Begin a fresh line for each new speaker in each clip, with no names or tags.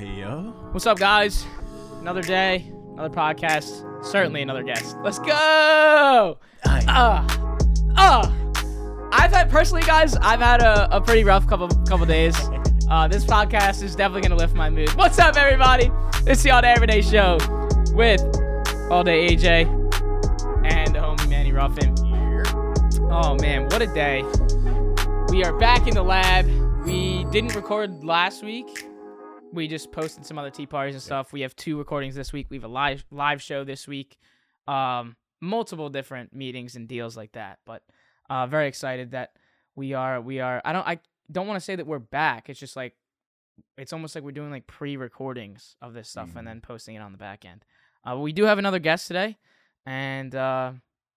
Hey yo.
What's up, guys? Another day, another podcast, certainly another guest. Let's go!
Aye.
Ah, ah. I've had personally, guys. I've had a, a pretty rough couple couple days. Uh, this podcast is definitely gonna lift my mood. What's up, everybody? It's the All Day Everyday Show with All Day AJ and the homie Manny Ruffin. Oh man, what a day! We are back in the lab. We didn't record last week. We just posted some other tea parties and stuff. We have two recordings this week. We have a live live show this week. Um, multiple different meetings and deals like that. But uh, very excited that we are we are. I don't I don't want to say that we're back. It's just like it's almost like we're doing like pre-recordings of this stuff
Mhm.
and then posting it on the back end. Uh, we do have another guest today, and uh,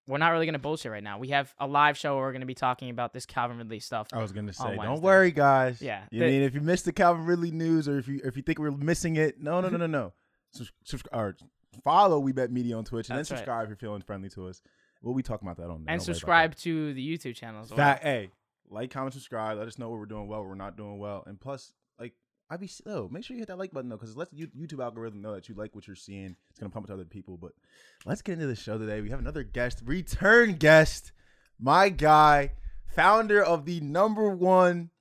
we're not really gonna bullshit right now. We have a live show where we're gonna be talking about this Calvin Ridley stuff.
I was gonna oh say, don't worry, guys.
Yeah,
You
the-
mean if you missed the Calvin Ridley news, or if you if you think we're missing it, no, no, no, no, no. Subscribe or follow We Bet Media on Twitch, and
That's
then
right.
subscribe if you're feeling friendly to us. We'll be talking about that on
and subscribe to the YouTube channel as well.
That hey, like, comment, subscribe. Let us know what we're doing well, what we're not doing well, and plus, I be oh, make sure you hit that like button though, because it lets the You- YouTube algorithm know that you like what you're seeing. It's gonna pump it to other people. But let's get into the show today. We have another guest, return guest, my guy, founder of the number one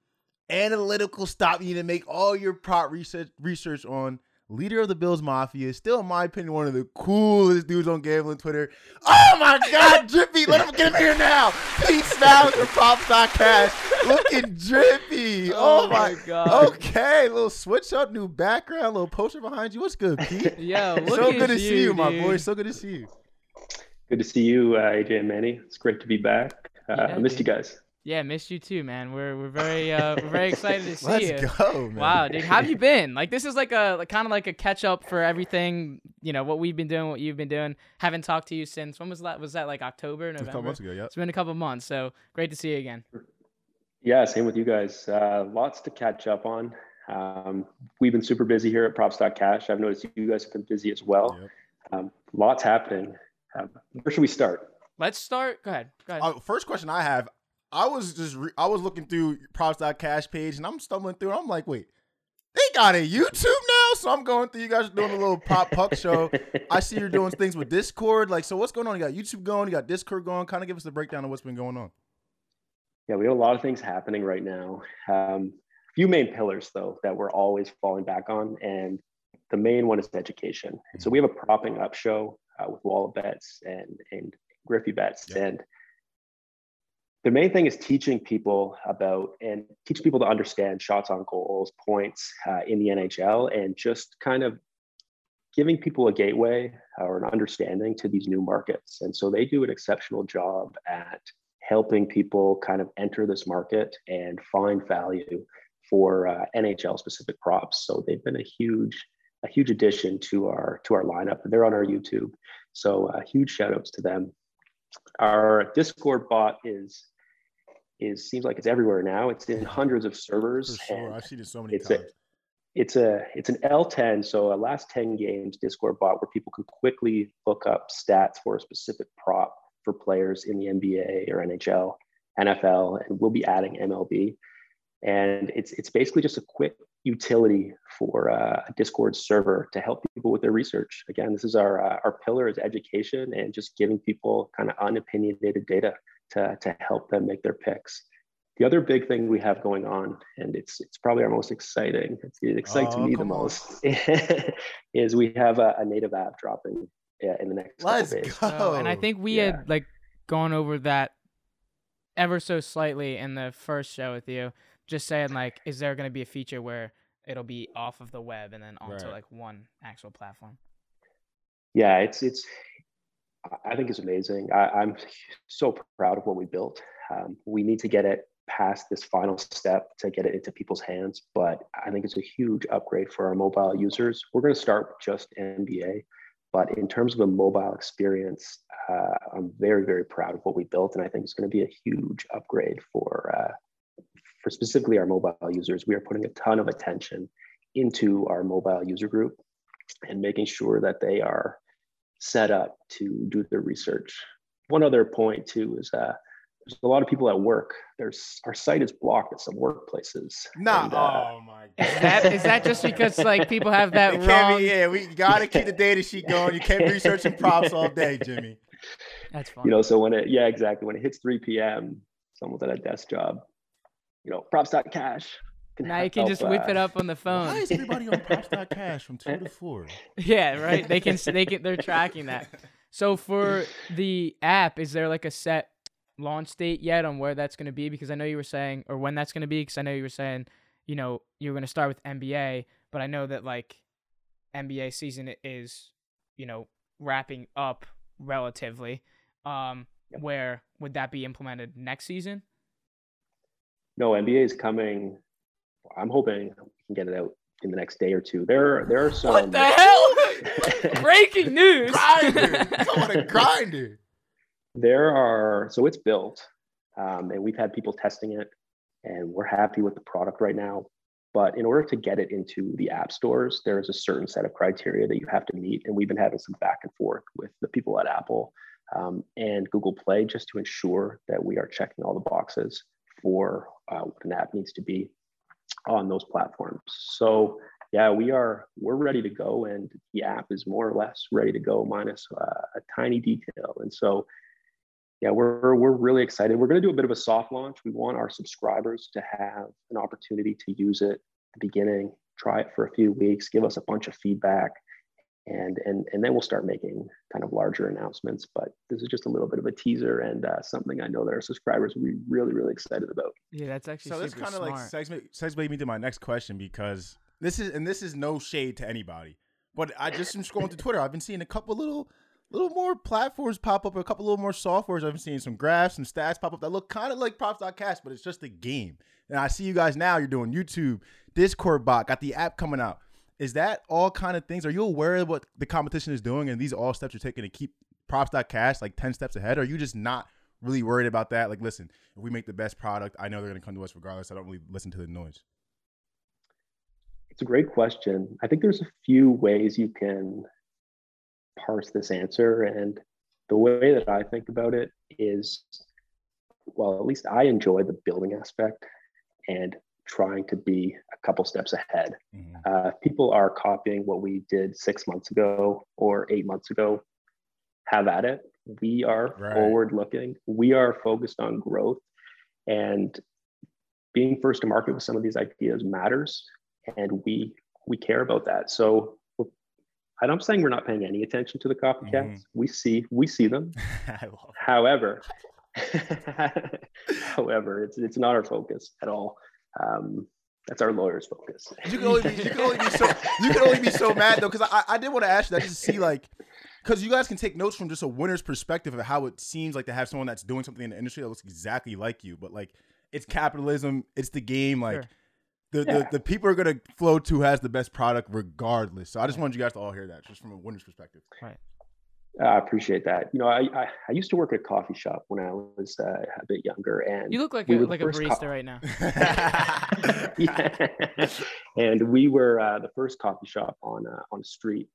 analytical stop you to make all your prop research research on. Leader of the Bills Mafia, is still in my opinion, one of the coolest dudes on gambling Twitter. Oh my God, Drippy, let him get him here now. Pete Smiles for Props.cash, looking drippy. Oh, my
god.
Okay, little switch up, new background, little poster behind you. What's good, Pete?
Yo, look
so
at
good to see you, my boy. So good to see you.
Good to see you, uh, AJ and Manny. It's great to be back. Uh,
Yeah,
I missed
dude.
you guys.
Yeah, missed you too, man. We're we're very uh we're very excited to see you.
Let's go, man.
Wow, dude, how have you been? Like this is like a like, kind of like a catch up for everything, you know, what we've been doing, what you've been doing. Haven't talked to you since when was that? Was that like October, November?
A couple
November?
months ago, yep.
It's been a couple months, so great to see you again.
Yeah, same with you guys. Uh, lots to catch up on. Um, we've been super busy here at Props.cash. I've noticed you guys have been busy as well.
Yep.
Um, lots happening. Um, where should we start?
Let's start. Go ahead. Go ahead.
Uh, first question I have, I was just re- I was looking through props.cash page and I'm stumbling through. I'm like, wait, they got a YouTube now, so I'm going through. You guys are doing a little pop puck show. I see you're doing things with Discord. Like, so what's going on? You got YouTube going, you got Discord going. Kind of give us the breakdown of what's been going on.
Yeah, we have a lot of things happening right now. Um, few main pillars though that we're always falling back on, and the main one is education. So we have a propping up show uh, with Wall of Bets and and Griffey Bets, and the main thing is teaching people about and teach people to understand shots on goals, points uh, in the NHL, and just kind of giving people a gateway or an understanding to these new markets. And so they do an exceptional job at helping people kind of enter this market and find value for uh, NHL specific props. So they've been a huge a huge addition to our to our lineup. They're on our YouTube, so uh, huge shout outs to them. Our Discord bot is is seems like it's everywhere now. It's in hundreds of
For
servers.
sure. I've seen it so many
it's a-
times.
it's a it's an L10, so a last 10 games Discord bot where people can quickly look up stats for a specific prop for players in the NBA or NHL, NFL, and we'll be adding MLB. And it's it's basically just a quick utility for uh, a Discord server to help people with their research. Again, this is our uh, our pillar is education and just giving people kind of unopinionated data to to help them make their picks. The other big thing we have going on, and it's it's probably our most exciting, it excites
Oh,
me the
on.
most, is we have a, a native app dropping in the next couple
Let's
days.
go.
So, and I think we
Yeah.
had like gone over that ever so slightly in the first show with you. Just saying, like, is there going to be a feature where it'll be off of the web and then onto
Right.
like one actual platform?
yeah it's it's i think it's amazing. I, i'm so proud of what we built. Um, we need to get it past this final step to get it into people's hands but i think it's a huge upgrade for our mobile users. We're going to start with just nba but in terms of a mobile experience uh, i'm very very proud of what we built and i think it's going to be a huge upgrade for uh, for specifically our mobile users. We are putting a ton of attention into our mobile user group and making sure that they are set up to do their research. One other point too is uh, there's a lot of people at work. There's our site is blocked at some workplaces.
Nah.
And, uh,
oh my
Is that is that just because like people have that
It
wrong?
be, yeah, we gotta keep the data sheet going. You can't be researching props all day, Jimmy.
That's fine.
you know, so when it yeah, exactly. When it hits 3 p.m., someone's at a desk job, you know, props.cash. can
now you can
help,
just whip it up on the phone.
Why is everybody on props.cash from two to four?
Yeah, right. They can they can they're tracking that. So for the app, is there like a set launch date yet on where that's going to be? Because I know you were saying, or when that's going to be. Because I know you were saying, you know, you're going to start with NBA, but I know that like NBA season is, you know, wrapping up relatively. Um,
Yep.
where would that be implemented next season?
No, NBA is coming. I'm hoping we can get it out in the next day or two. There, there are some.
what the hell? Breaking news!
grinder. Come on, a grinder.
there are so it's built um, and we've had people testing it and we're happy with the product right now but in order to get it into the app stores there is a certain set of criteria that you have to meet and we've been having some back and forth with the people at apple um, and google play just to ensure that we are checking all the boxes for uh, what an app needs to be on those platforms so yeah we are we're ready to go and the app is more or less ready to go minus uh, a tiny detail and so yeah, we're we're really excited. We're going to do a bit of a soft launch. We want our subscribers to have an opportunity to use it at the beginning, try it for a few weeks, give us a bunch of feedback, and and and then we'll start making kind of larger announcements. But this is just a little bit of a teaser and uh, something I know that our subscribers will be really really excited about.
Yeah, that's actually
So this kind of like
smart.
segs segs me to my next question because this is and this is no shade to anybody, but I just am scrolling through Twitter. I've been seeing a couple little little more platforms pop up, a couple little more softwares. I've been seeing some graphs, some stats pop up that look kind of like props.cash, but it's just a game. And I see you guys now. You're doing YouTube, Discord bot, got the app coming out. Is that all kind of things? Are you aware of what the competition is doing, and these all steps you're taking to keep props.cash like ten steps ahead? Or are you just not really worried about that? Like, listen, if we make the best product, I know they're gonna come to us regardless. I don't really listen to the noise.
It's a great question. I think there's a few ways you can parse this answer. And the way that I think about it is well, at least I enjoy the building aspect and trying to be a couple steps ahead.
Mhm.
Uh, people are copying what we did six months ago or eight months ago, have at it. We are
Right.
forward looking, we are focused on growth. And being first to market with some of these ideas matters and we we care about that so i'm saying we're not paying any attention to the copycats we see we see them however however it's it's not our focus at all um, that's our lawyer's focus.
You can only be, you can only be so you can only be so mad though because I, I did want to ask you that just to see like because you guys can take notes from just a winner's perspective of how it seems like to have someone that's doing something in the industry that looks exactly like you but like it's capitalism it's the game like
Sure.
the,
Yeah.
the the people are gonna flow to has the best product regardless. So I just wanted you guys to all hear that just from a winner's perspective
i appreciate that you know I, I i used to work at a coffee shop when i was uh, a bit younger and
You look like
we
a like a barista
co-
right now.
yeah. and we were uh, the first coffee shop on uh, on a street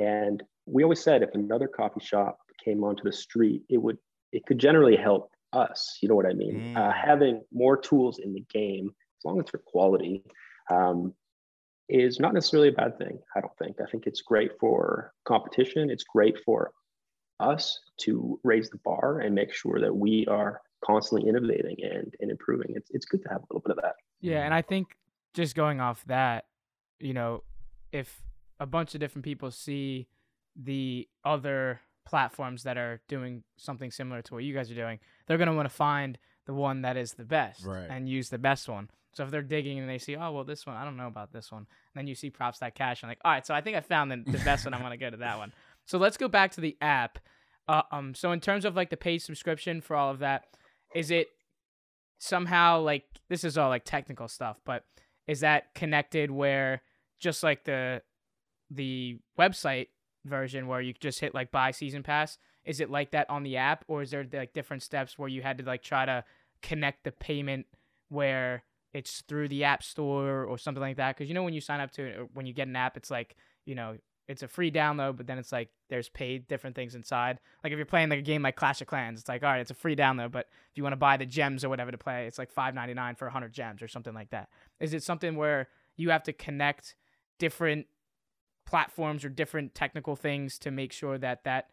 and we always said if another coffee shop came onto the street it would it could generally help us you know what i mean uh,
Mm.
having more tools in the game as long as they're quality um, is not necessarily a bad thing i don't think i think it's great for competition it's great for us to raise the bar and make sure that we are constantly innovating and, and improving it's, it's good to have a little bit of that
Yeah, and I think just going off that, you know, if a bunch of different people see the other platforms that are doing something similar to what you guys are doing, they're going to want to find the one that is the best
Right.
and use the best one. So if they're digging and they see, oh, well, this one, I don't know about this one. And then you see props that cash. I'm like, all right, so I think I found the, the best one. I'm going to go to that one. So let's go back to the app. Uh, um, so in terms of like the paid subscription for all of that, is it somehow like this is all like technical stuff, but is that connected where just like the the website version where you just hit like buy season pass, is it like that on the app or is there like different steps where you had to like try to connect the payment where it's through the app store or something like that? Because you know when you sign up to it, or when you get an app, it's like you know it's a free download, but then it's like there's paid different things inside. Like if you're playing like a game like Clash of Clans, it's like all right, it's a free download, but if you want to buy the gems or whatever to play, it's like five ninety nine for hundred gems or something like that. Is it something where you have to connect different platforms or different technical things to make sure that that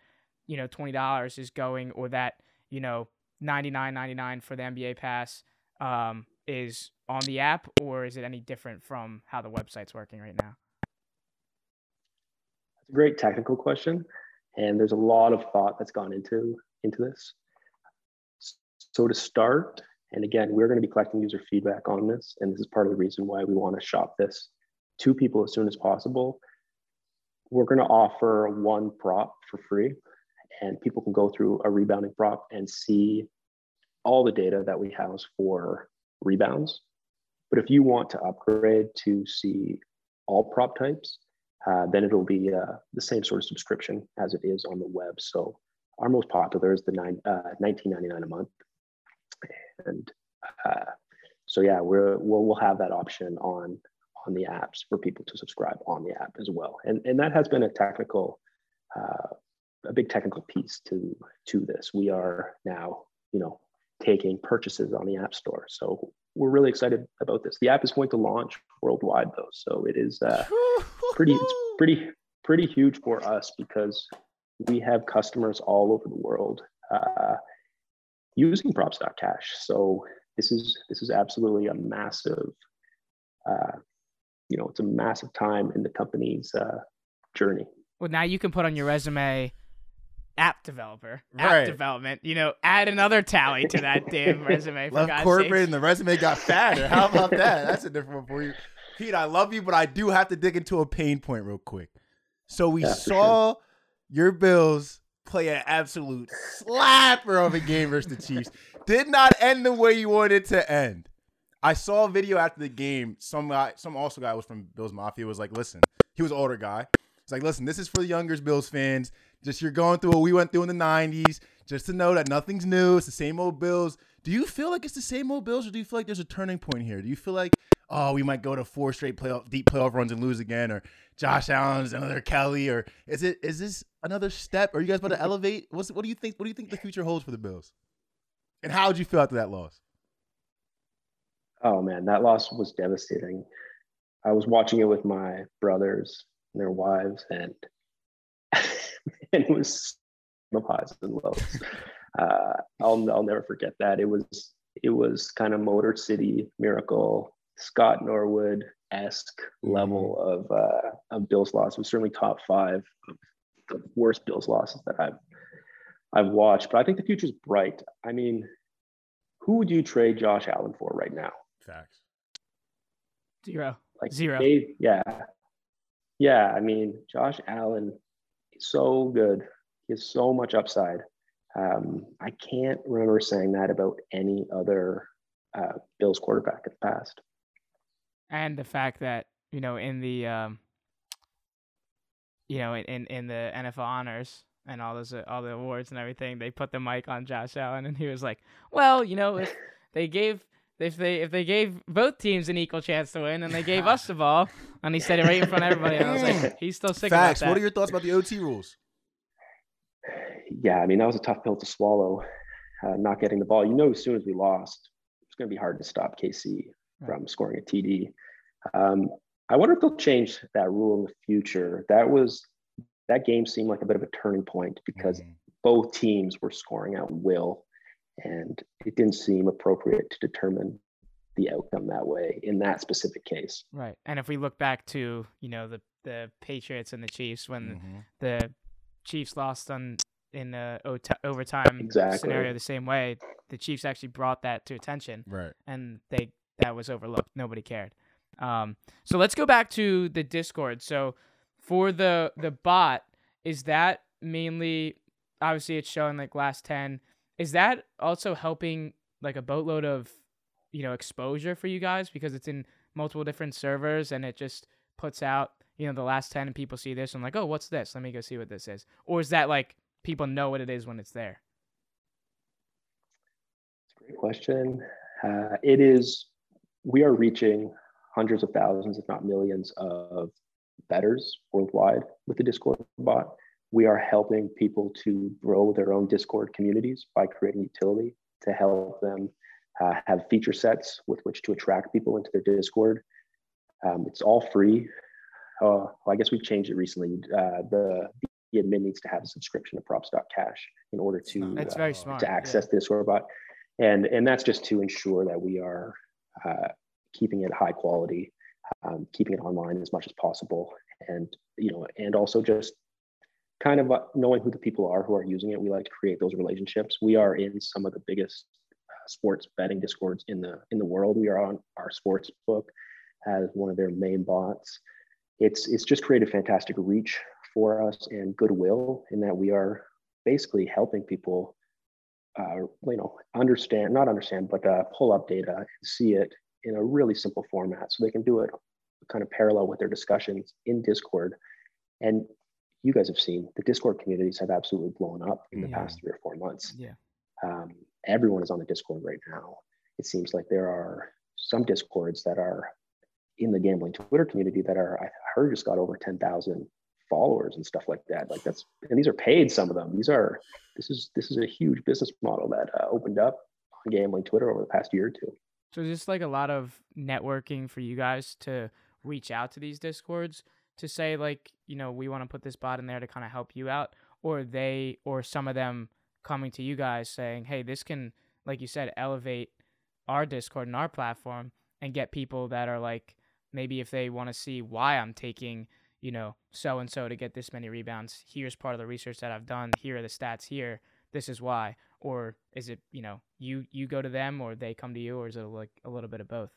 you know twenty dollars is going or that you know ninety nine ninety nine for the NBA pass um, is on the app, or is it any different from how the website's working right now?
It's a great technical question, and there's a lot of thought that's gone into into this. So to start, and again, we're going to be collecting user feedback on this, and this is part of the reason why we want to shop this to people as soon as possible. We're going to offer one prop for free, and people can go through a rebounding prop and see all the data that we house for rebounds. But if you want to upgrade to see all prop types, uh, then it'll be uh, the same sort of subscription as it is on the web. So our most popular is the nine, uh, 19.99 a month, and uh, so yeah, we're we'll, we'll have that option on on the apps for people to subscribe on the app as well. And and that has been a technical, uh, a big technical piece to to this. We are now you know taking purchases on the app store. So we're really excited about this. The app is going to launch worldwide though, so it is uh, pretty it's pretty pretty huge for us because we have customers all over the world uh, using props.cash. So this is this is absolutely a massive, uh, you know, it's a massive time in the company's uh, journey.
Well, now you can put on your resume app developer, app right. development. You know, add another tally to that damn resume. For
love
God's
corporate,
sakes.
and the resume got fatter. How about that? That's a different one for you, Pete. I love you, but I do have to dig into a pain point real quick. So we yeah, saw sure. your Bills play an absolute slapper of a game versus the Chiefs. Did not end the way you wanted to end. I saw a video after the game. Some guy, some also guy was from Bills Mafia was like, listen, he was older guy. He's like, listen, this is for the younger Bills fans. Just you're going through what we went through in the 90s. Just to know that nothing's new. It's the same old Bills. Do you feel like it's the same old Bills, or do you feel like there's a turning point here? Do you feel like, oh, we might go to four straight playoff, deep playoff runs and lose again, or Josh Allen's another Kelly, or is it is this another step? Are you guys about to elevate? What's what do you think? What do you think the future holds for the Bills? And how did you feel after that loss?
Oh man, that loss was devastating. I was watching it with my brothers and their wives, and and it was of highs and lows. Uh, I'll I'll never forget that. It was it was kind of Motor City Miracle, Scott Norwood esque level of uh, of Bills loss. It was certainly top five of the worst Bills losses that I've I've watched. But I think the future's bright. I mean, who would you trade Josh Allen for right now?
Facts.
Zero.
Like
zero.
Dave, yeah. Yeah. I mean, Josh Allen so good. He has so much upside. Um, I can't remember saying that about any other uh, Bills quarterback in the past.
And the fact that you know in the um, you know in in the NFL honors and all those all the awards and everything, they put the mic on Josh Allen, and he was like, "Well, you know, if they gave if they if they gave both teams an equal chance to win and they gave us the ball and he said it right in front of everybody and I was like he's still sick
Facts.
about that.
What are your thoughts about the OT rules?
Yeah, I mean that was a tough pill to swallow, uh, not getting the ball. You know, as soon as we lost, it's going to be hard to stop KC right. from scoring a TD. Um, I wonder if they'll change that rule in the future. That was that game seemed like a bit of a turning point because mm-hmm. both teams were scoring at will and it didn't seem appropriate to determine the outcome that way in that specific case.
Right. And if we look back to, you know, the the Patriots and the Chiefs when mm-hmm. the Chiefs lost on in the overtime
exactly.
scenario the same way, the Chiefs actually brought that to attention.
Right.
And they that was overlooked. Nobody cared. Um, so let's go back to the Discord. So for the the bot, is that mainly obviously it's showing like last 10 is that also helping like a boatload of you know exposure for you guys? Because it's in multiple different servers and it just puts out you know the last 10 and people see this and like oh what's this? Let me go see what this is. Or is that like people know what it is when it's there?
It's a great question. Uh, it is we are reaching hundreds of thousands if not millions of betters worldwide with the Discord bot. We are helping people to grow their own Discord communities by creating utility to help them uh, have feature sets with which to attract people into their Discord. Um, it's all free. Uh, well, I guess we've changed it recently. Uh, the, the admin needs to have a subscription to props.cash in order to,
That's very smart.
to access yeah. Discord bot. And, and that's just to ensure that we are uh, keeping it high quality, um, keeping it online as much as possible. And, you know, and also just kind of uh, knowing who the people are who are using it. We like to create those relationships. We are in some of the biggest uh, sports betting discords in the in the world. We are on our sports book as one of their main bots. It's it's just created fantastic reach for us and goodwill in that we are basically helping people uh, you know understand not understand but uh, pull up data and see it in a really simple format so they can do it kind of parallel with their discussions in discord and you guys have seen the discord communities have absolutely blown up in the yeah. past three or four months.
Yeah.
Um, everyone is on the discord right now. It seems like there are some discords that are in the gambling twitter community that are i heard just got over 10000 followers and stuff like that. Like that's and these are paid some of them. These are this is this is a huge business model that uh, opened up on gambling twitter over the past year or two.
So just like a lot of networking for you guys to reach out to these discords to say like you know we want to put this bot in there to kind of help you out or they or some of them coming to you guys saying hey this can like you said elevate our discord and our platform and get people that are like maybe if they want to see why i'm taking you know so and so to get this many rebounds here's part of the research that i've done here are the stats here this is why or is it you know you you go to them or they come to you or is it like a little bit of both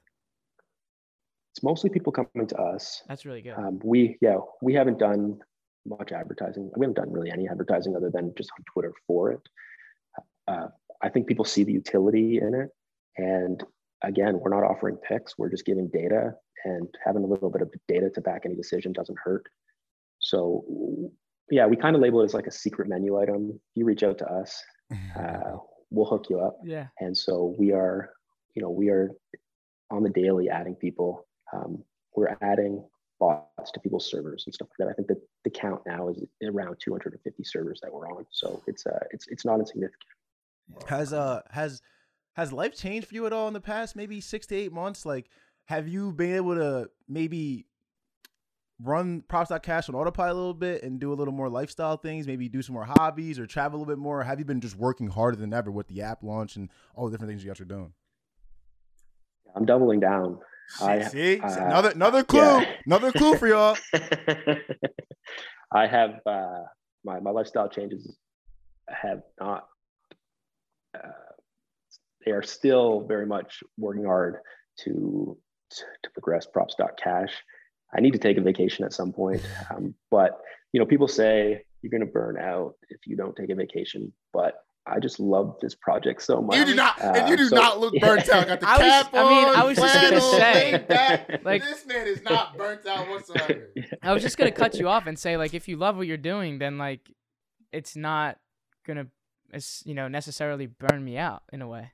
it's mostly people coming to us.
That's really good.
Um, we yeah we haven't done much advertising. We haven't done really any advertising other than just on Twitter for it. Uh, I think people see the utility in it, and again, we're not offering picks. We're just giving data, and having a little bit of data to back any decision doesn't hurt. So yeah, we kind of label it as like a secret menu item. If you reach out to us, uh, we'll hook you up.
Yeah.
And so we are, you know, we are on the daily adding people um, we're adding bots to people's servers and stuff like that. I think that the count now is around 250 servers that we're on. So it's uh it's it's not insignificant.
Has uh has has life changed for you at all in the past maybe six to eight months? Like, have you been able to maybe run props.cash on autopilot a little bit and do a little more lifestyle things, maybe do some more hobbies or travel a little bit more? have you been just working harder than ever with the app launch and all the different things you guys are doing?
I'm doubling down.
I, See, uh, another another clue, yeah. another clue for y'all.
I have uh, my my lifestyle changes have not. Uh, they are still very much working hard to to progress props.cash. I need to take a vacation at some point, um, but you know, people say you're going to burn out if you don't take a vacation, but I just love this project so much.
You do not, uh, and you do so, not look burnt out. Got the I cap was, on. I mean, I was just gonna say, like, this man is not burnt out whatsoever.
I was just gonna cut you off and say, like, if you love what you're doing, then like, it's not gonna, it's you know, necessarily burn me out in a way.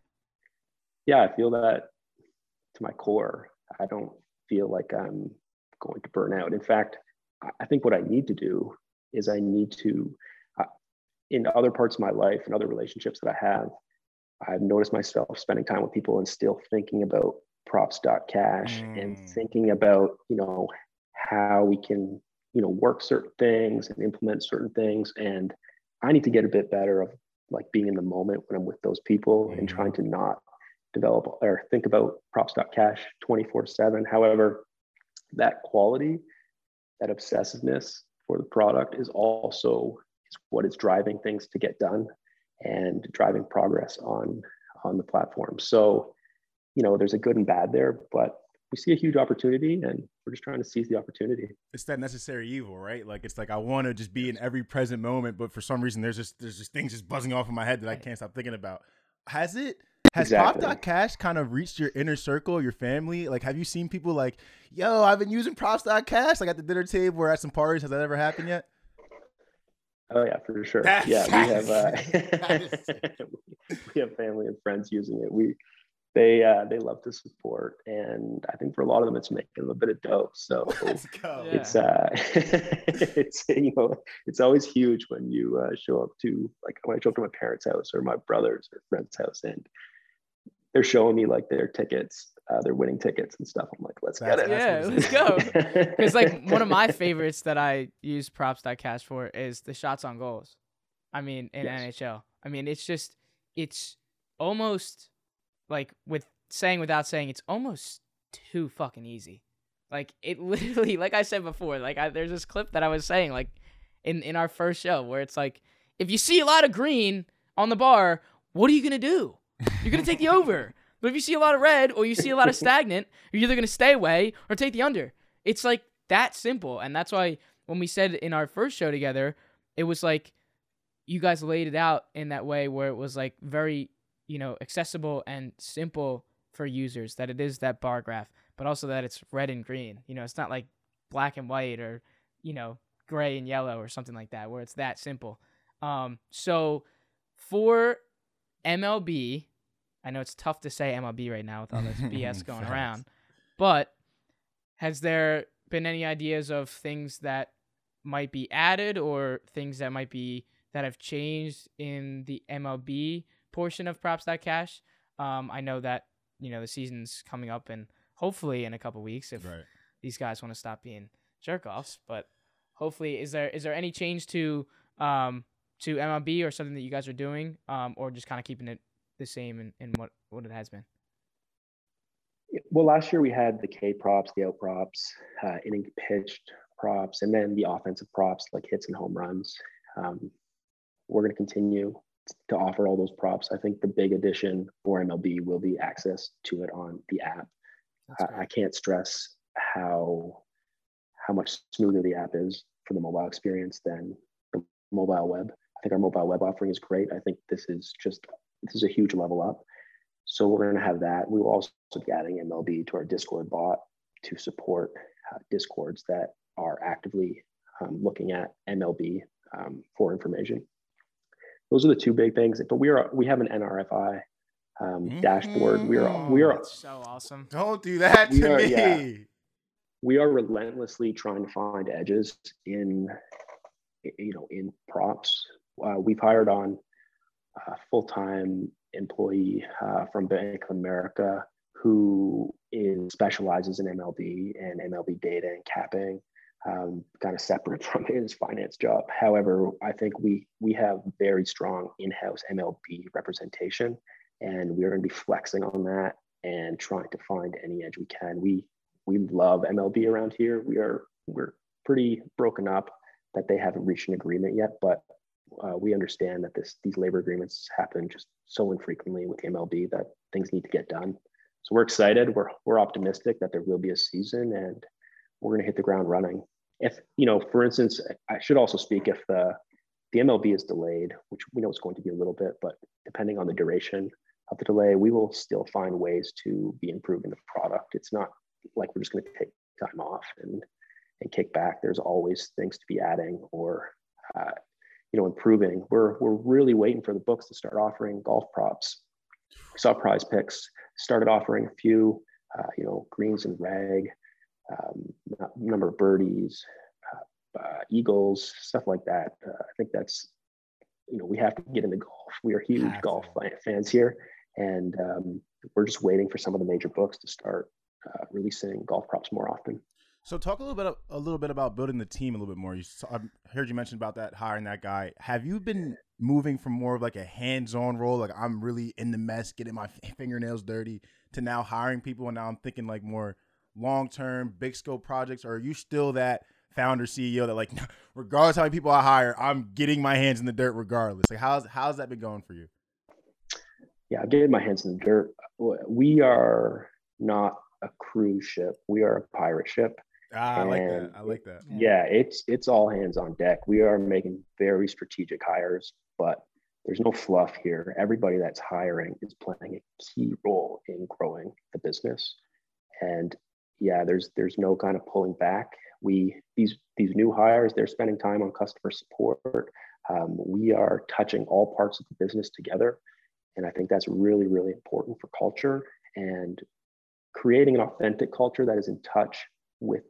Yeah, I feel that to my core. I don't feel like I'm going to burn out. In fact, I think what I need to do is I need to in other parts of my life and other relationships that I have, I've noticed myself spending time with people and still thinking about props.cash mm. and thinking about, you know, how we can, you know, work certain things and implement certain things. And I need to get a bit better of like being in the moment when I'm with those people mm. and trying to not develop or think about props.cash 24 7. However, that quality, that obsessiveness for the product is also what is driving things to get done and driving progress on on the platform. So, you know, there's a good and bad there, but we see a huge opportunity and we're just trying to seize the opportunity.
It's that necessary evil, right? Like it's like I want to just be in every present moment, but for some reason there's just there's just things just buzzing off in my head that I can't stop thinking about. Has it has exactly. Props.cash kind of reached your inner circle, your family? Like, have you seen people like, yo, I've been using Props.cash, like at the dinner table or at some parties? Has that ever happened yet?
Oh yeah, for sure. That's, yeah, we have uh, we have family and friends using it. We they uh, they love to support, and I think for a lot of them, it's making them a bit of dope. So
Let's go.
Yeah.
it's uh, it's you know, it's always huge when you uh, show up to like when I show up to my parents' house or my brother's or friend's house, and they're showing me like their tickets, uh, their winning tickets and stuff. I'm like, let's get it.
Yeah, let's go. Because like one of my favorites that I use props.cash for is the shots on goals. I mean, in
Yes.
NHL. I mean, it's just it's almost like with saying without saying, it's almost too fucking easy. Like it literally, like I said before, like I, there's this clip that I was saying, like in in our first show, where it's like, if you see a lot of green on the bar, what are you gonna do? You're gonna take the over. But if you see a lot of red or you see a lot of stagnant, you're either gonna stay away or take the under. It's like that simple, and that's why when we said in our first show together, it was like you guys laid it out in that way where it was like very you know accessible and simple for users that it is that bar graph but also that it's red and green you know it's not like black and white or you know gray and yellow or something like that where it's that simple um so for mlb i know it's tough to say mlb right now with all this bs going around but has there been any ideas of things that might be added or things that might be that have changed in the MLB portion of props.cash. Um, I know that you know the season's coming up and hopefully in a couple weeks if
Right.
these guys want to stop being jerk offs. But hopefully, is there is there any change to um to MLB or something that you guys are doing, um, or just kind of keeping it the same in, in what what it has been?
Well, last year we had the K props, the out props, uh, inning pitched props, and then the offensive props like hits and home runs. Um, we're going to continue to offer all those props. I think the big addition for MLB will be access to it on the app. I, I can't stress how how much smoother the app is for the mobile experience than the mobile web. I think our mobile web offering is great. I think this is just this is a huge level up. So we're going to have that. We will also be adding MLB to our Discord bot to support uh, Discords that are actively um, looking at MLB um, for information. Those are the two big things. But we are we have an NRFI um, dashboard. We are we are
That's so awesome.
Don't do that to
are-
me.
yeah. we are relentlessly trying to find edges in you know in props uh, we've hired on a full-time employee uh, from bank of america who is specializes in mlb and mlb data and capping um, kind of separate from his finance job however i think we we have very strong in-house mlb representation and we're going to be flexing on that and trying to find any edge we can we we love MLB around here. We are we're pretty broken up that they haven't reached an agreement yet, but uh, we understand that this these labor agreements happen just so infrequently with the MLB that things need to get done. So we're excited. We're we're optimistic that there will be a season and we're going to hit the ground running. If you know, for instance, I should also speak if the the MLB is delayed, which we know it's going to be a little bit, but depending on the duration of the delay, we will still find ways to be improving the product. It's not like we're just going to take time off and and kick back. There's always things to be adding or uh, you know improving. We're we're really waiting for the books to start offering golf props. We saw PrizePicks started offering a few, uh, you know, greens and rag, um, number of birdies, uh, uh, eagles, stuff like that. Uh, I think that's you know we have to get into golf. We are huge
Have
golf fa- fans here, and um, we're just waiting for some of the major books to start uh, releasing golf props more often.
So talk a little bit a little bit about building the team a little bit more. You s- I heard you mention about that hiring that guy. Have you been moving from more of like a hands-on role, like I'm really in the mess, getting my fingernails dirty, to now hiring people, and now I'm thinking like more long-term, big scope projects? Or are you still that founder CEO that like, regardless how many people I hire, I'm getting my hands in the dirt regardless? Like how's how's that been going for you?
Yeah, I'm getting my hands in the dirt. We are not a cruise ship. We are a pirate ship.
Ah, I like that. I like that.
Yeah, it's it's all hands on deck. We are making very strategic hires, but there's no fluff here. Everybody that's hiring is playing a key role in growing the business. And yeah, there's there's no kind of pulling back. We these these new hires, they're spending time on customer support. Um, we are touching all parts of the business together, and I think that's really really important for culture and creating an authentic culture that is in touch with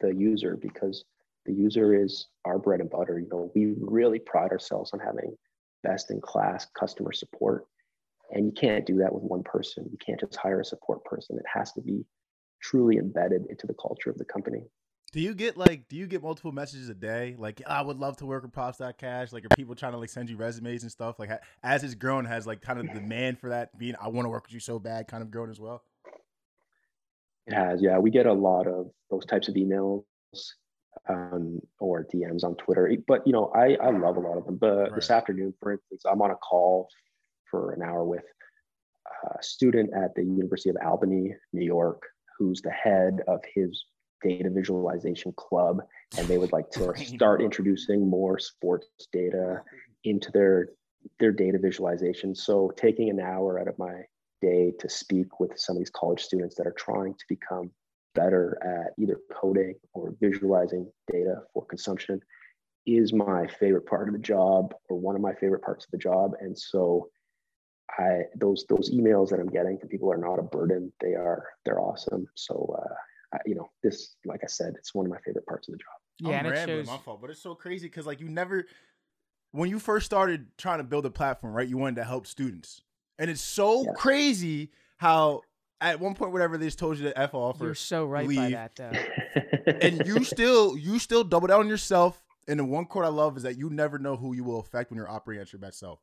the user because the user is our bread and butter. You know, we really pride ourselves on having best in class customer support. And you can't do that with one person. You can't just hire a support person. It has to be truly embedded into the culture of the company.
Do you get like do you get multiple messages a day? Like I would love to work with Props.cash. Like are people trying to like send you resumes and stuff? Like as it's grown, has like kind of the demand for that being I want to work with you so bad kind of grown as well?
It has, yeah. We get a lot of those types of emails um, or DMs on Twitter. But you know, I I love a lot of them. But right. this afternoon, for instance, I'm on a call for an hour with a student at the University of Albany, New York, who's the head of his data visualization club, and they would like to start introducing more sports data into their their data visualization. So taking an hour out of my day to speak with some of these college students that are trying to become better at either coding or visualizing data for consumption is my favorite part of the job or one of my favorite parts of the job. And so i those those emails that i'm getting from people are not a burden. They are they're awesome. So uh I, you know this like i said it's one of my favorite parts of the job.
Yeah I'm and it shows... my fault but it's so crazy because like you never when you first started trying to build a platform right you wanted to help students and it's so yeah. crazy how at one point, whatever they just told you to f off.
You're so right leave, by that, though.
and you still, you still double down on yourself. And the one quote I love is that you never know who you will affect when you're operating at your best self.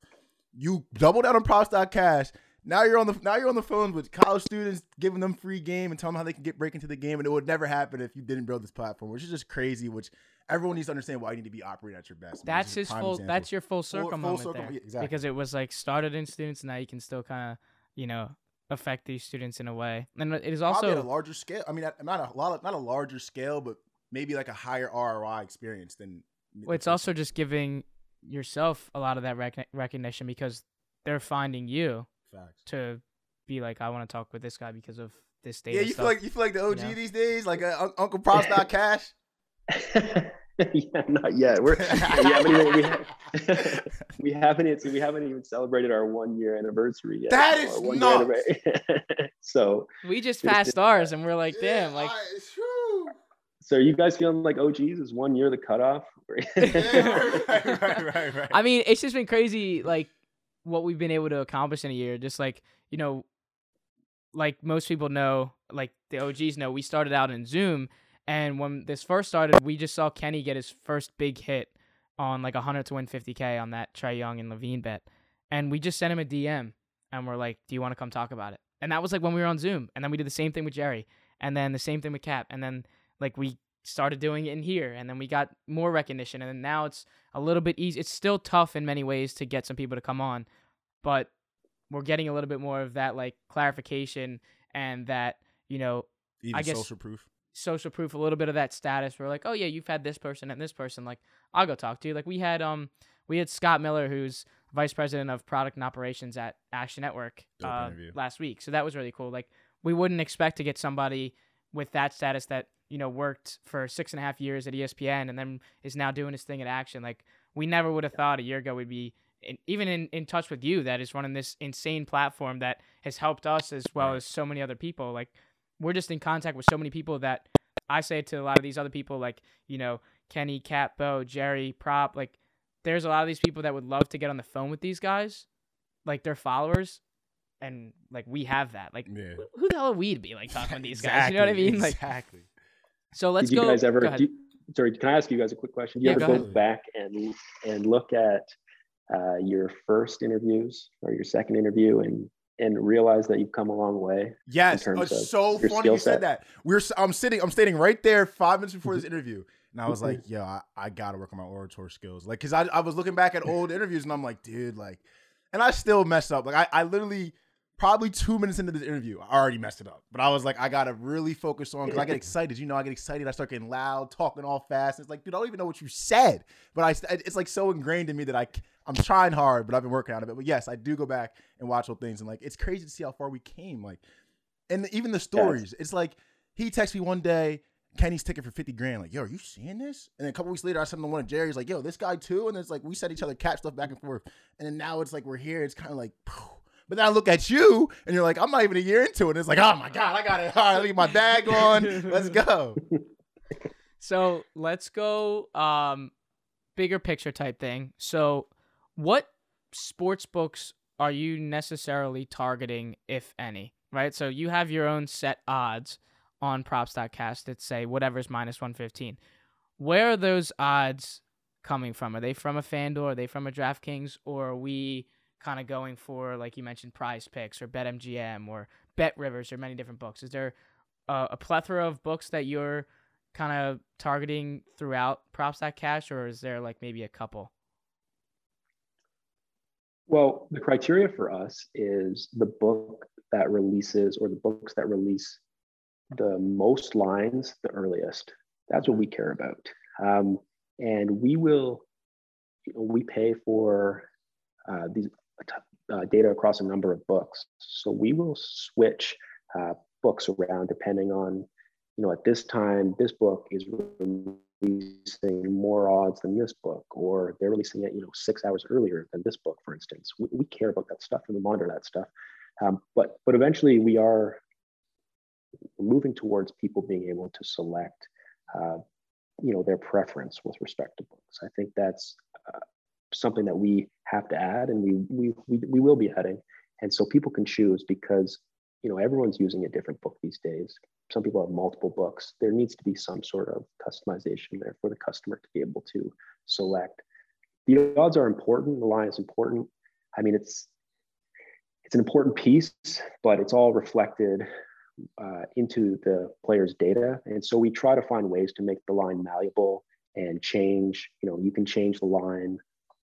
You double down on props.cash. Now you're on the now you're on the phone with college students, giving them free game and telling them how they can get break into the game. And it would never happen if you didn't build this platform, which is just crazy. Which everyone needs to understand why you need to be operating at your best.
That's his full. Example. That's your full circle full, full moment circle, there, exactly. because it was like started in students. And now you can still kind of you know affect these students in a way. And it is also
Probably at a larger scale. I mean, not a lot, not a larger scale, but maybe like a higher ROI experience than.
Well, it's also just giving yourself a lot of that rec- recognition because they're finding you
Facts.
to be like, I want to talk with this guy because of this data.
Yeah, you
stuff.
feel like you feel like the OG you know? these days, like uh, Uncle Props Cash.
yeah, not yet. We're we haven't even we, have, we haven't even, we haven't even celebrated our one year anniversary yet.
That is not.
so
we just passed ours, and we're like, damn, yeah, like.
So are you guys feeling like OGs is one year the cutoff?
yeah, right, right, right, right. I mean, it's just been crazy, like what we've been able to accomplish in a year. Just like you know, like most people know, like the OGs know, we started out in Zoom and when this first started, we just saw Kenny get his first big hit on like 100 to win 50K on that Trae Young and LaVine bet. And we just sent him a DM and we're like, do you want to come talk about it? And that was like when we were on Zoom. And then we did the same thing with Jerry. And then the same thing with Cap. And then like we started doing it in here. And then we got more recognition. And then now it's a little bit easy. It's still tough in many ways to get some people to come on. But we're getting a little bit more of that like clarification and that, you know,
Even
I guess
social proof
social proof a little bit of that status. We're like, oh yeah, you've had this person and this person. Like, I'll go talk to you. Like we had um we had Scott Miller, who's vice president of product and operations at Action Network uh, last week. So that was really cool. Like we wouldn't expect to get somebody with that status that you know worked for six and a half years at ESPN and then is now doing his thing at Action. Like we never would have thought a year ago we'd be in, even in, in touch with you that is running this insane platform that has helped us as well as so many other people. Like we're just in contact with so many people that I say to a lot of these other people, like, you know, Kenny, Cat, Bo, Jerry, Prop, like, there's a lot of these people that would love to get on the phone with these guys, like their followers, and like we have that. Like, yeah. who the hell are we to be like talking with these exactly, guys? You know what I mean? Like,
exactly.
So let's
Did
go.
You guys ever? go you, sorry, can I ask you guys a quick question? Do you yeah, ever go, go back and and look at uh, your first interviews or your second interview and and realize that you've come a long way.
Yes, it's so funny you said that. We're I'm sitting, I'm standing right there five minutes before this interview, and I was like, "Yo, I, I gotta work on my orator skills." Like, cause I, I was looking back at old interviews, and I'm like, "Dude, like," and I still messed up. Like, I, I literally probably two minutes into this interview, I already messed it up. But I was like, I gotta really focus on because I get excited. You know, I get excited. I start getting loud, talking all fast. It's like, dude, I don't even know what you said. But I, it's like so ingrained in me that I I'm trying hard, but I've been working on it. But yes, I do go back and watch old things, and like it's crazy to see how far we came. Like, and even the stories. Yes. It's like he texts me one day. Kenny's ticket for 50 grand. Like, yo, are you seeing this? And then a couple weeks later, I sent him one of Jerry's, like, yo, this guy too. And it's like, we said each other cat stuff back and forth. And then now it's like, we're here. It's kind of like, But then I look at you and you're like, I'm not even a year into it. It's like, oh my God, I got it. All right, let me get my bag on. Let's go.
So let's go um bigger picture type thing. So what sports books are you necessarily targeting, if any? Right? So you have your own set odds on props.cash that say whatever's minus one fifteen. Where are those odds coming from? Are they from a FanDuel? Are they from a DraftKings? Or are we kind of going for, like you mentioned, PrizePicks or BetMGM or BetRivers or many different books? Is there a, a plethora of books that you're kind of targeting throughout props.cash or is there like maybe a couple?
Well, the criteria for us is the book that releases or the books that release the most lines the earliest. That's what we care about. Um, and we will, you know, we pay for uh, these uh, data across a number of books. So we will switch uh, books around depending on, you know, at this time, this book is releasing more odds than this book, or they're releasing it, you know, six hours earlier than this book, for instance. We, we care about that stuff and we monitor that stuff. Um, but but eventually we are moving towards people being able to select uh, you know their preference with respect to books i think that's uh, something that we have to add and we, we we we will be adding. And so people can choose because you know everyone's using a different book these days. Some people have multiple books. There needs to be some sort of customization there for the customer to be able to select. The odds are important. The line is important. I mean it's it's an important piece but it's all reflected uh, into the player's data. And so we try to find ways to make the line malleable and change. You know, you can change the line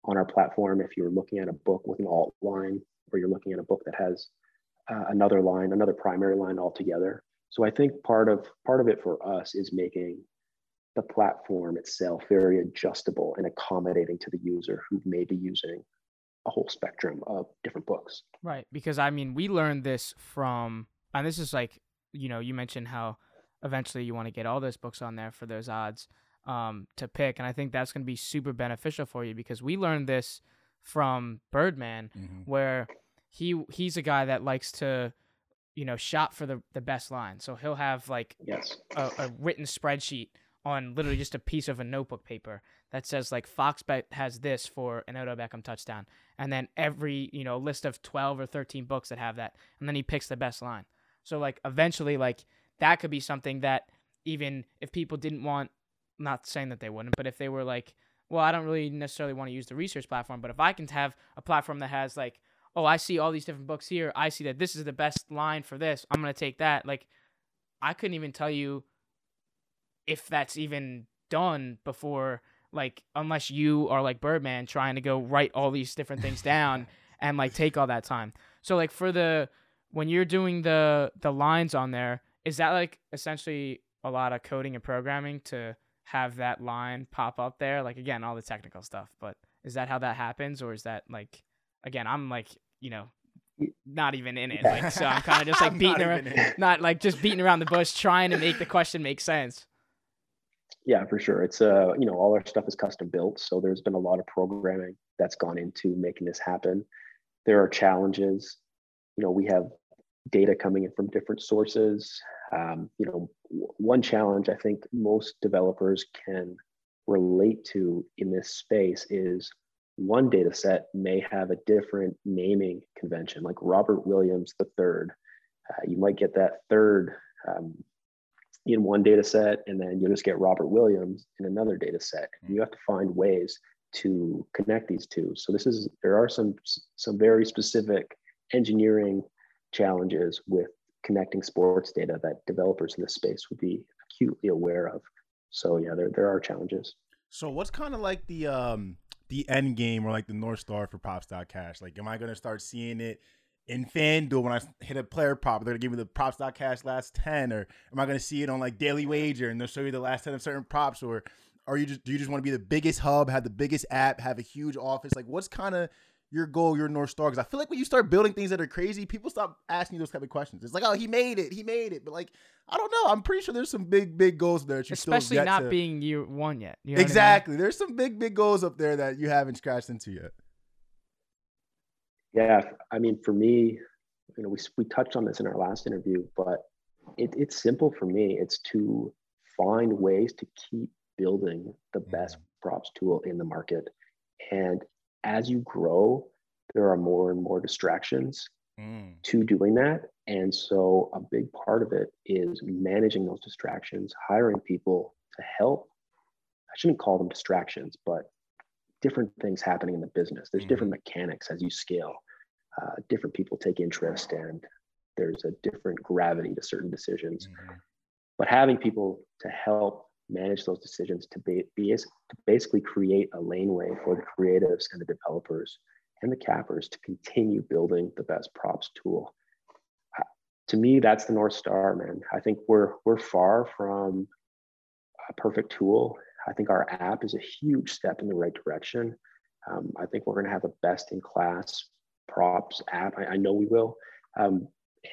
on our platform if you're looking at a book with an alt line, or you're looking at a book that has uh, another line, another primary line altogether. So I think part of part of it for us is making the platform itself very adjustable and accommodating to the user who may be using a whole spectrum of different books.
Right, because I mean, we learned this from and this is like you know you mentioned how eventually you want to get all those books on there for those odds um, to pick and i think that's going to be super beneficial for you because we learned this from birdman mm-hmm. where he he's a guy that likes to you know shop for the, the best line so he'll have like
yes.
a, a written spreadsheet on literally just a piece of a notebook paper that says like Foxbet has this for an Odell Beckham touchdown, and then every you know list of twelve or thirteen books that have that, and then he picks the best line. So like eventually like that could be something that even if people didn't want not saying that they wouldn't, but if they were like, well, I don't really necessarily want to use the research platform, but if I can have a platform that has like, oh, I see all these different books here, I see that this is the best line for this, I'm going to take that. Like I couldn't even tell you if that's even done before like unless you are like Birdman trying to go write all these different things down and like take all that time. So like for the when you're doing the the lines on there, is that like essentially a lot of coding and programming to have that line pop up there? Like again, all the technical stuff, but is that how that happens, or is that like again? I'm like you know not even in it. Like so, I'm kind of just like beating not around, not like just beating around the bush, trying to make the question make sense.
Yeah, for sure. It's uh, you know, all our stuff is custom built, so there's been a lot of programming that's gone into making this happen. There are challenges. You know, we have data coming in from different sources. Um, you know, one challenge I think most developers can relate to in this space is one data set may have a different naming convention, like Robert Williams the third. Uh, you might get that third um, in one data set, and then you'll just get Robert Williams in another data set. You have to find ways to connect these two. So this is there are some some very specific engineering challenges with connecting sports data that developers in this space would be acutely aware of. So yeah, there there are challenges.
So what's kind of like the um the end game or like the north star for props.cash? Like, am I gonna start seeing it in FanDuel when I hit a player prop? They're gonna give me the props.cash last ten, or am I gonna see it on like Daily Wager and they'll show you the last ten of certain props, or are you just do you just want to be the biggest hub, have the biggest app, have a huge office? Like, what's kind of your goal, your north star. Because I feel like when you start building things that are crazy, people stop asking you those type of questions. It's like, oh, he made it, he made it. But like, I don't know. I'm pretty sure there's some big, big goals there.
Especially not to... being year one yet.
You know exactly. I mean? There's some big, big goals up there that you haven't scratched into yet.
Yeah, I mean, for me, you know, we we touched on this in our last interview, but it, it's simple for me. It's to find ways to keep building the mm. best props tool in the market, and as you grow, there are more and more distractions mm. to doing that. And so, a big part of it is managing those distractions, hiring people to help. I shouldn't call them distractions, but different things happening in the business. There's mm. different mechanics as you scale. Uh, different people take interest, and there's a different gravity to certain decisions. Mm-hmm. But having people to help manage those decisions to be, be to basically create a laneway for the creatives and the developers and the cappers to continue building the best props tool. To me, that's the North Star, man. I think we're we're far from a perfect tool. I think our app is a huge step in the right direction. Um, I think we're going to have a best in class props app. I, I know we will. Um,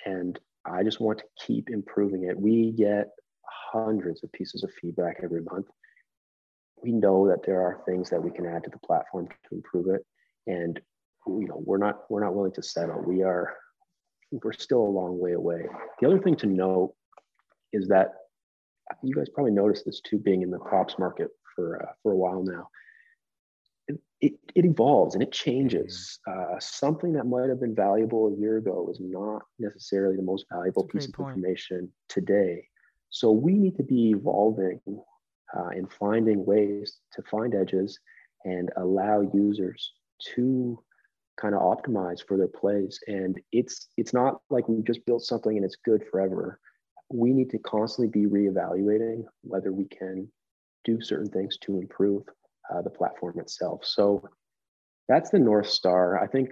and I just want to keep improving it. We get hundreds of pieces of feedback every month. We know that there are things that we can add to the platform to improve it. And you know, we're not we're not willing to settle. We are we're still a long way away. The other thing to note is that you guys probably noticed this too, being in the props market for uh, for a while now. It, it, it evolves and it changes. Mm-hmm. Uh, something that might have been valuable a year ago is not necessarily the most valuable piece of point. information today. So we need to be evolving uh, and finding ways to find edges and allow users to kind of optimize for their plays. And it's it's not like we just built something and it's good forever. We need to constantly be reevaluating whether we can do certain things to improve uh, the platform itself. So that's the north star. I think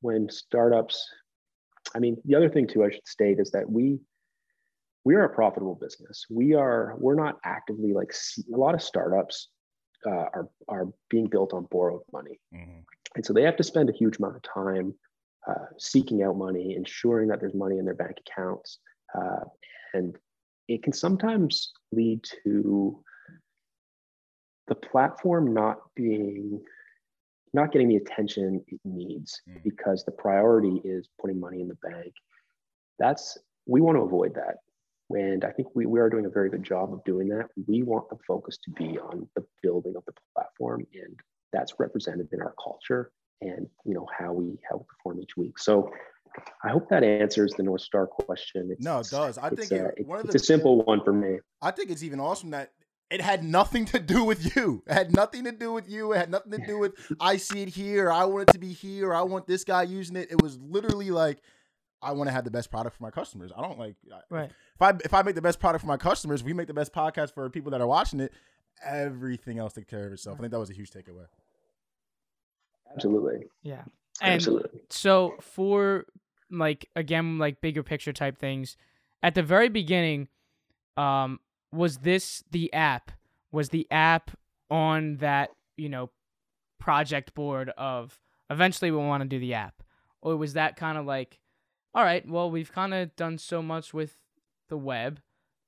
when startups, I mean, the other thing too I should state is that we we are a profitable business. We are we're not actively like a lot of startups uh, are are being built on borrowed money. Mm-hmm. And so they have to spend a huge amount of time uh, seeking out money, ensuring that there's money in their bank accounts. Uh, and it can sometimes lead to the platform not being not getting the attention it needs mm. because the priority is putting money in the bank that's we want to avoid that and i think we, we are doing a very good job of doing that we want the focus to be on the building of the platform and that's represented in our culture and you know how we how we perform each week. So I hope that answers the North Star question.
It's, no, it does. I think uh,
it, it's the, a simple one for me.
I think it's even awesome that it had nothing to do with you. It had nothing to do with you. It had nothing to do with I see it here. I want it to be here. I want this guy using it. It was literally like I want to have the best product for my customers. I don't like
right.
If I if I make the best product for my customers, we make the best podcast for people that are watching it. Everything else takes care of itself. I think that was a huge takeaway.
Absolutely.
Yeah. And Absolutely. So for like again like bigger picture type things, at the very beginning, um, was this the app? Was the app on that you know project board of eventually we want to do the app, or was that kind of like, all right, well we've kind of done so much with the web,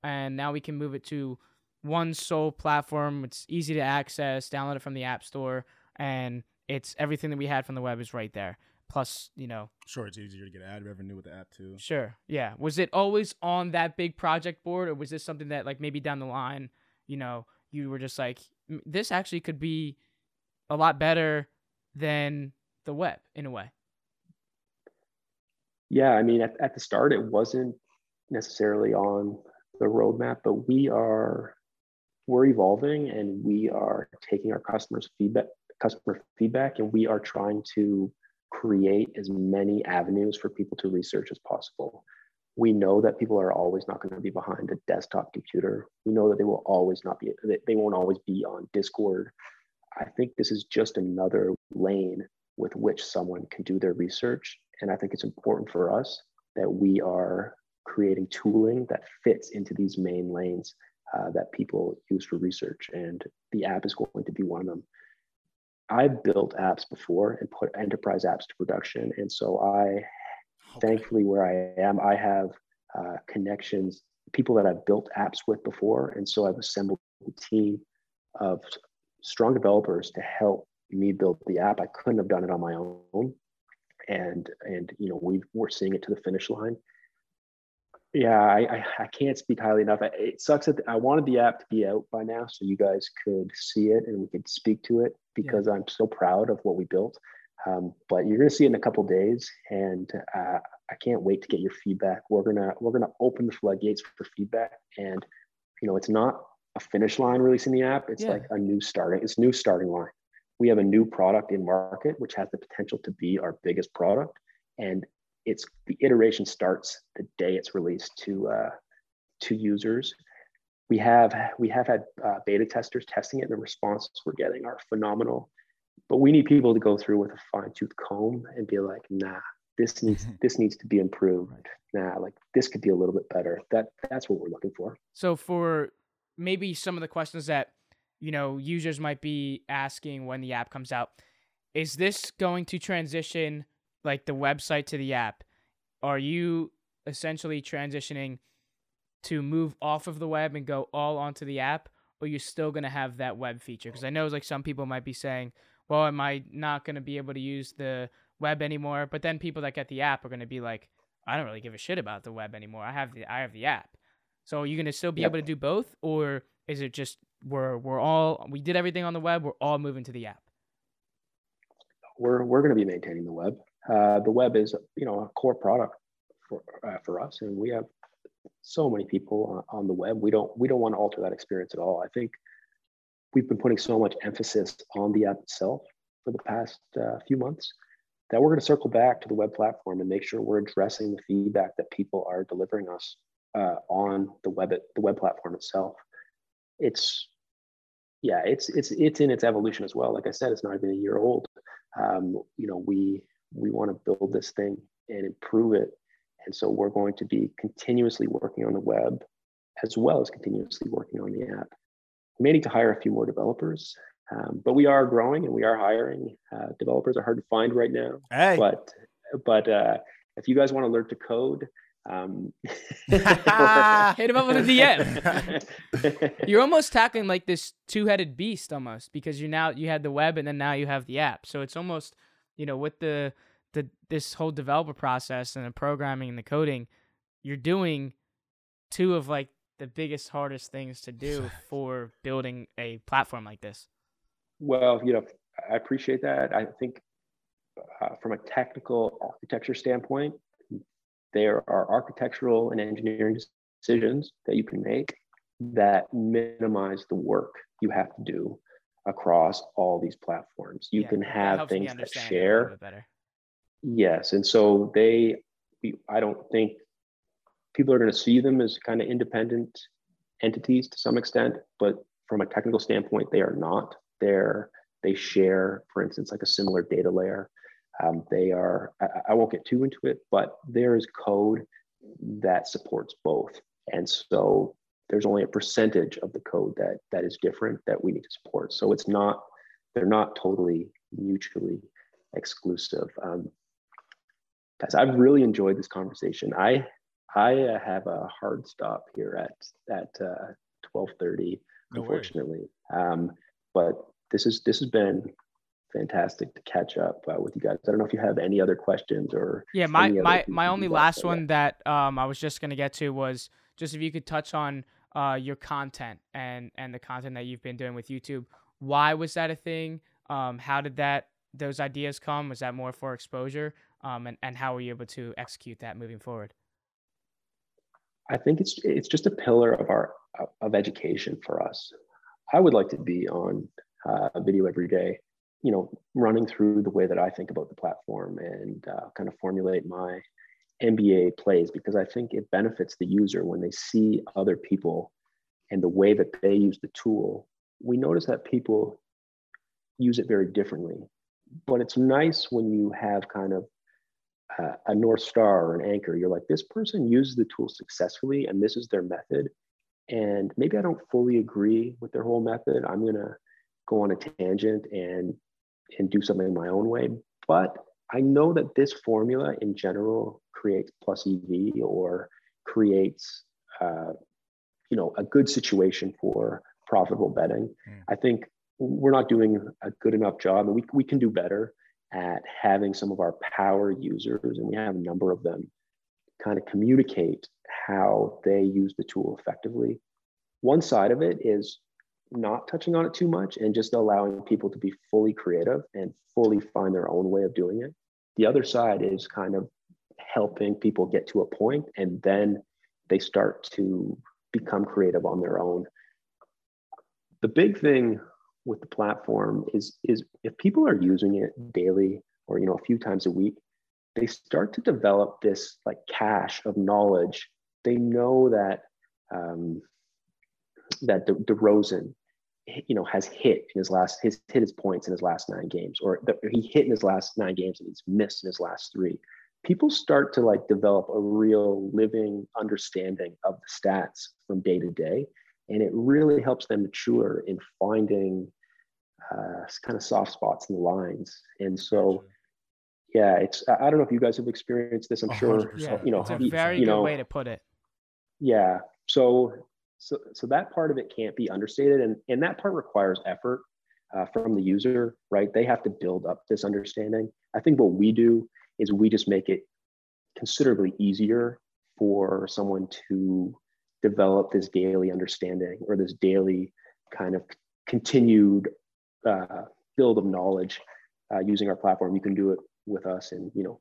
and now we can move it to one sole platform. It's easy to access, download it from the app store, and it's everything that we had from the web is right there. Plus, you know,
sure, it's easier to get ad revenue with the app too.
Sure, yeah. Was it always on that big project board, or was this something that like maybe down the line, you know, you were just like, this actually could be a lot better than the web in a way?
Yeah, I mean, at, at the start, it wasn't necessarily on the roadmap, but we are we're evolving and we are taking our customers' feedback customer feedback and we are trying to create as many avenues for people to research as possible. We know that people are always not going to be behind a desktop computer. We know that they will always not be, they won't always be on Discord. I think this is just another lane with which someone can do their research. And I think it's important for us that we are creating tooling that fits into these main lanes uh, that people use for research. And the app is going to be one of them. I've built apps before and put enterprise apps to production. And so I, okay. thankfully, where I am, I have uh, connections, people that I've built apps with before. And so I've assembled a team of strong developers to help me build the app. I couldn't have done it on my own. And and you know we we're seeing it to the finish line. Yeah, I, I, I can't speak highly enough. It sucks that I wanted the app to be out by now so you guys could see it and we could speak to it because yeah. I'm so proud of what we built. Um, but you're going to see it in a couple days, and uh, I can't wait to get your feedback. We're gonna we're gonna open the floodgates for feedback, and you know it's not a finish line releasing the app. It's yeah. like a new starting. It's new starting line. We have a new product in market, which has the potential to be our biggest product, and it's the iteration starts the day it's released to uh, to users. We have we have had uh, beta testers testing it, and the responses we're getting are phenomenal. But we need people to go through with a fine tooth comb and be like, nah, this needs this needs to be improved. Nah, like this could be a little bit better. That that's what we're looking for.
So for maybe some of the questions that you know users might be asking when the app comes out, is this going to transition? like the website to the app, are you essentially transitioning to move off of the web and go all onto the app, or you're still gonna have that web feature? Because I know like some people might be saying, well, am I not gonna be able to use the web anymore? But then people that get the app are gonna be like, I don't really give a shit about the web anymore. I have the I have the app. So are you gonna still be yep. able to do both, or is it just we're we're all we did everything on the web, we're all moving to the app?
We're we're gonna be maintaining the web uh, the web is you know a core product for uh, for us, and we have so many people on, on the web. We don't we don't want to alter that experience at all. I think we've been putting so much emphasis on the app itself for the past uh, few months that we're going to circle back to the web platform and make sure we're addressing the feedback that people are delivering us uh, on the web the web platform itself. It's yeah, it's it's it's in its evolution as well. Like I said, it's not even a year old. Um, you know, we we want to build this thing and improve it. And so we're going to be continuously working on the web as well as continuously working on the app. We may need to hire a few more developers, um, but we are growing and we are hiring. Uh, developers are hard to find right now.
Hey.
But but uh, if you guys want to learn to code, um,
hit him up with a DM. you're almost tackling like this two-headed beast almost because you now you had the web and then now you have the app. So it's almost you know, with the the this whole developer process and the programming and the coding, you're doing two of like the biggest hardest things to do for building a platform like this.
Well, you know, I appreciate that. I think uh, from a technical architecture standpoint, there are architectural and engineering decisions that you can make that minimize the work you have to do across all these platforms. You yeah, can have things that share. Yes, and so they, I don't think people are going to see them as kind of independent entities to some extent, but from a technical standpoint, they are not. They're they share, for instance, like a similar data layer. Um, they are. I, I won't get too into it, but there is code that supports both, and so there's only a percentage of the code that that is different that we need to support. So it's not they're not totally mutually exclusive. Um, guys, I've really enjoyed this conversation. I I uh, have a hard stop here at at uh, twelve thirty, no unfortunately. Um, but this is this has been fantastic to catch up uh, with you guys. I don't know if you have any other questions or
yeah. My my my only last one that um I was just gonna get to was just if you could touch on uh, your content and and the content that you've been doing with YouTube. Why was that a thing? Um, how did that those ideas come? Was that more for exposure? Um, and and how were you able to execute that moving forward?
I think it's it's just a pillar of our of education for us. I would like to be on uh, a video every day, you know, running through the way that I think about the platform and uh, kind of formulate my NBA plays because I think it benefits the user when they see other people and the way that they use the tool. We notice that people use it very differently, but it's nice when you have kind of uh, a North Star or an anchor. You're like, this person uses the tool successfully and this is their method. And maybe I don't fully agree with their whole method. I'm going to go on a tangent and and do something my own way. But I know that this formula in general creates plus EV or creates, uh, you know, a good situation for profitable betting. Mm. I think we're not doing a good enough job, and we we can do better at having some of our power users, and we have a number of them, kind of communicate how they use the tool effectively. One side of it is not touching on it too much and just allowing people to be fully creative and fully find their own way of doing it. The other side is kind of helping people get to a point and then they start to become creative on their own. The big thing with the platform is is if people are using it daily or you know a few times a week, they start to develop this like cache of knowledge. They know that um, that De- DeRozan, you know, has hit in his last his hit his points in his last nine games, or the, he hit in his last nine games and he's missed in his last three. People start to like develop a real living understanding of the stats from day to day, and it really helps them mature in finding uh, kind of soft spots in the lines. And so, yeah, it's I don't know if you guys have experienced this. I'm sure
yeah,
you know.
It's a very
you
good
know,
way to put it.
Yeah. So so so that part of it can't be understated, and and that part requires effort uh, from the user, right? They have to build up this understanding. I think what we do is we just make it considerably easier for someone to develop this daily understanding or this daily kind of continued uh, build of knowledge uh, using our platform. You can do it with us in, you know,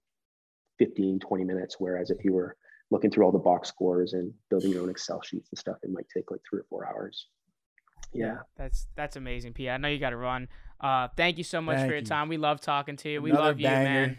15, 20 minutes. Whereas if you were looking through all the box scores and building your own Excel sheets and stuff, it might take like three or four hours. Yeah.
That's that's amazing, P. I know you got to run. Uh, thank you so much
Thank
for your
you.
time. We love talking to you. We love you, man.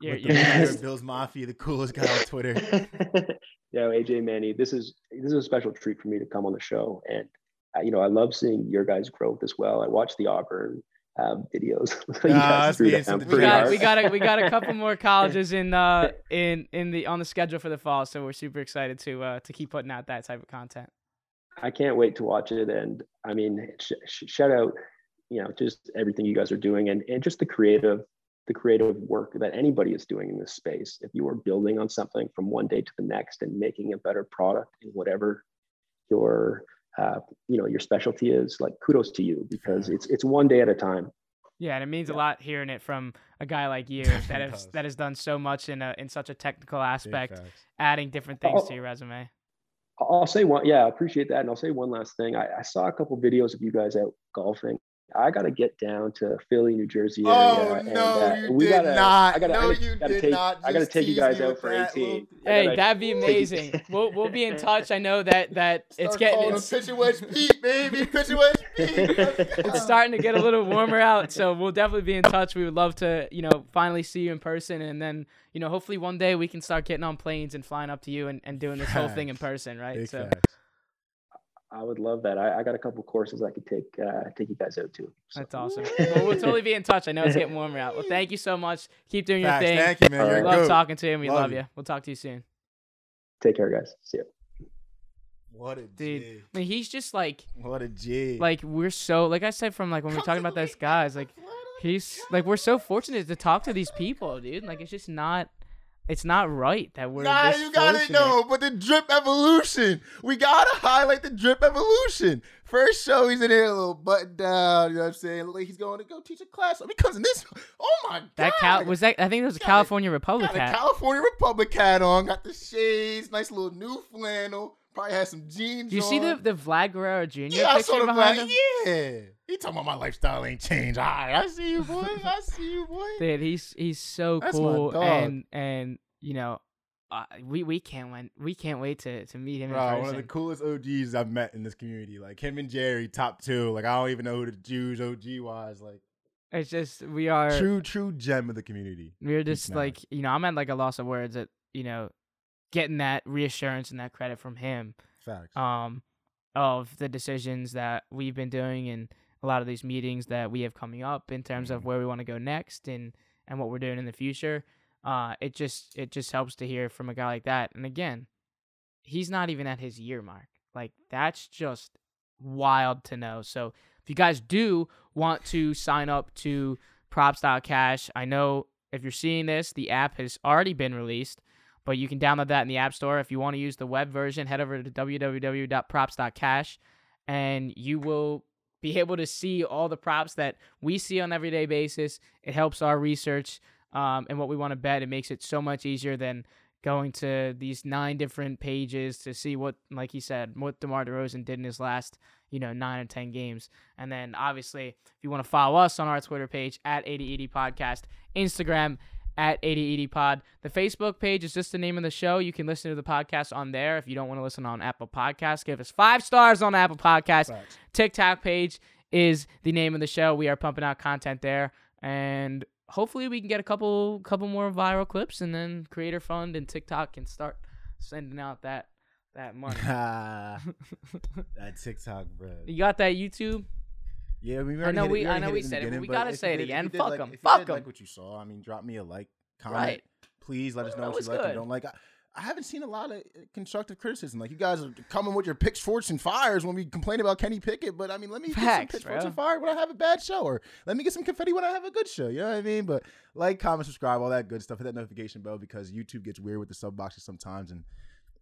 You're,
With
you're
the
the
leader
best.
of Bills Mafia, the coolest guy on Twitter.
yeah, AJ Manny, this is this is a special treat for me to come on the show, and uh, you know I love seeing your guys' growth as well. I watch the Auburn um, videos. You
Nah,
guys
that's
threw
being
down
something
we got
hard.
we got a, we got a couple more colleges in uh in in the on the schedule for the fall, so we're super excited to uh to keep putting out that type of content.
I can't wait to watch it. And I mean, sh- sh- shout out, you know, just everything you guys are doing and, and just the creative, the creative work that anybody is doing in this space. If you are building on something from one day to the next and making a better product in whatever your, uh, you know, your specialty is, like kudos to you because it's it's one day at a time.
Yeah, and it means a lot hearing it from a guy like you that has that has done so much in a in such a technical aspect,
facts.
adding different things
Oh.
to your resume.
I'll say one, yeah, I appreciate that. And I'll say one last thing. I, I saw a couple videos of you guys out golfing. I got to get down to Philly, New Jersey area.
Oh
and,
no,
uh,
you
we
did
gotta,
not.
I gotta,
no,
I gotta,
you
gotta
did
take,
not.
I gotta take you guys out for
that
18.
little-
I
Hey,
gotta
that'd be amazing. we'll we'll be in touch. I know that that it's getting it's,
pitching wedge Pete, baby, pitching wedge Pete.
it's starting to get a little warmer out, so we'll definitely be in touch. We would love to, you know, finally see you in person, and then, you know, hopefully one day we can start getting on planes and flying up to you and, and doing this whole thing in person, right?
Big
so
facts.
I would love that. I, I got a couple courses I could take uh, take you guys out to. So-
that's awesome. well, we'll totally be in touch. I know it's getting warmer out. Well, thank you so much. Keep doing your thing.
Thank you, man.
All
You're
right.
a
Love
goat.
talking to you. and We
Love
love
you.
you. We'll talk to you soon.
Take care, guys. See you.
What a
Dude.
G.
I mean, he's just like,
What a G.
like we're so, like I said from like when we we're talking about those guys, like he's like we're so fortunate to talk to these people, dude. Like it's just not, it's not right that we're.
Nah, you gotta know, but the drip evolution. We gotta highlight the drip evolution. First show, he's in there a little button down. You know what I'm saying? Look like he's going to go teach a class. I mean, because in this, oh my god,
That Cal was that. I think it was a California Republic
got a. California Republic hat on. Got the shades, nice little new flannel. Probably has some jeans.
Do you see the the Vlad Guerrero Jr.
Yeah, I saw the
behind
black.
him?
Yeah, he talking about my lifestyle ain't changed. All right, I see you, boy. I see you, boy.
Dude, he's he's so
That's
cool, and and you know, uh, we we can't wait we can't wait to to meet him
Bro, one of the coolest OGs I've met in this community. Like him and Jerry, top two. Like I don't even know who the Jews OG was. Like
It's just we are
true, true gem of the community.
we're just like you know I'm at like a loss of words at you know getting that reassurance and that credit from him
Facts.
um of the decisions that we've been doing and a lot of these meetings that we have coming up in terms of
Mhm.
where we want to go next and and what we're doing in the future uh it just it just helps to hear from a guy like that and again he's not even at his year mark like that's just wild to know so if you guys do want to sign up to props.cash i know if you're seeing this the app has already been released but you can download that in the App Store. If you want to use the web version, head over to www.props.cash and you will be able to see all the props that we see on everyday basis. It helps our research um, and what we want to bet. It makes it so much easier than going to these nine different pages to see what, like he said, what DeMar DeRozan did in his last, you know, nine or 10 games. And then obviously, if you want to follow us on our Twitter page at 8080 Podcast, Instagram at 8080 Pod. The Facebook page is just the name of the show. You can listen to the podcast on there. If you don't want to listen on Apple Podcasts, give us five stars on Apple Podcasts. TikTok page is the name of the show. We are pumping out content there. And hopefully we can get a couple couple more viral clips and then creator fund and TikTok can start sending out that that money.
that TikTok, bro.
you got that YouTube?
Yeah, we
I
already
know we- I know we said it, but we gotta say it again. Fuck
like-
'em.
if you
Fuck
did like what you saw. I mean, drop me a like, comment.
Right.
Please let us know what you like and don't like. I, I haven't seen a lot of uh, constructive criticism. Like you guys are coming with your pitchforks and fires when we complain about Kenny Pickett, but I mean, let me get some
Facts,
pitchforks and fire when I have a bad show, or let me get some confetti when I have a good show. You know what I mean? But like, comment, subscribe, all that good stuff. Hit that notification bell because YouTube gets weird with the sub boxes sometimes. And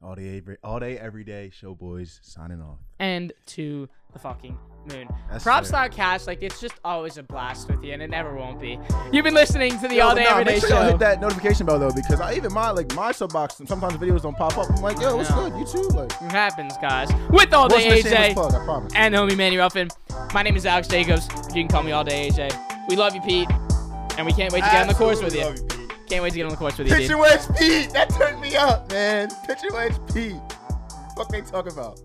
all day, every, all day, every day, show boys signing off.
and to the fucking moon.
That's
Props
fair.
Star Cast, like it's just always a blast with you, and it never won't be. You've been listening to the
Yo,
All Day
nah,
Everyday
make sure
Show.
hit that notification bell though, because I even my like my sub box. Sometimes videos don't pop up. I'm like, yo, what's
No.
good? YouTube, like.
It happens, guys. With All Day AJ
plug, I promise.
and homie Manny Ruffin. My name is Alex Jacobs. You can call me All Day AJ. We love you, Pete, and we can't wait to get on the course with you.
Absolutely Pete.
Can't wait to get on the course with you,
Pitch
dude.
wedge, Pete. That turned me up, man. Pitch your wedge, Pete. Fuck they talking about?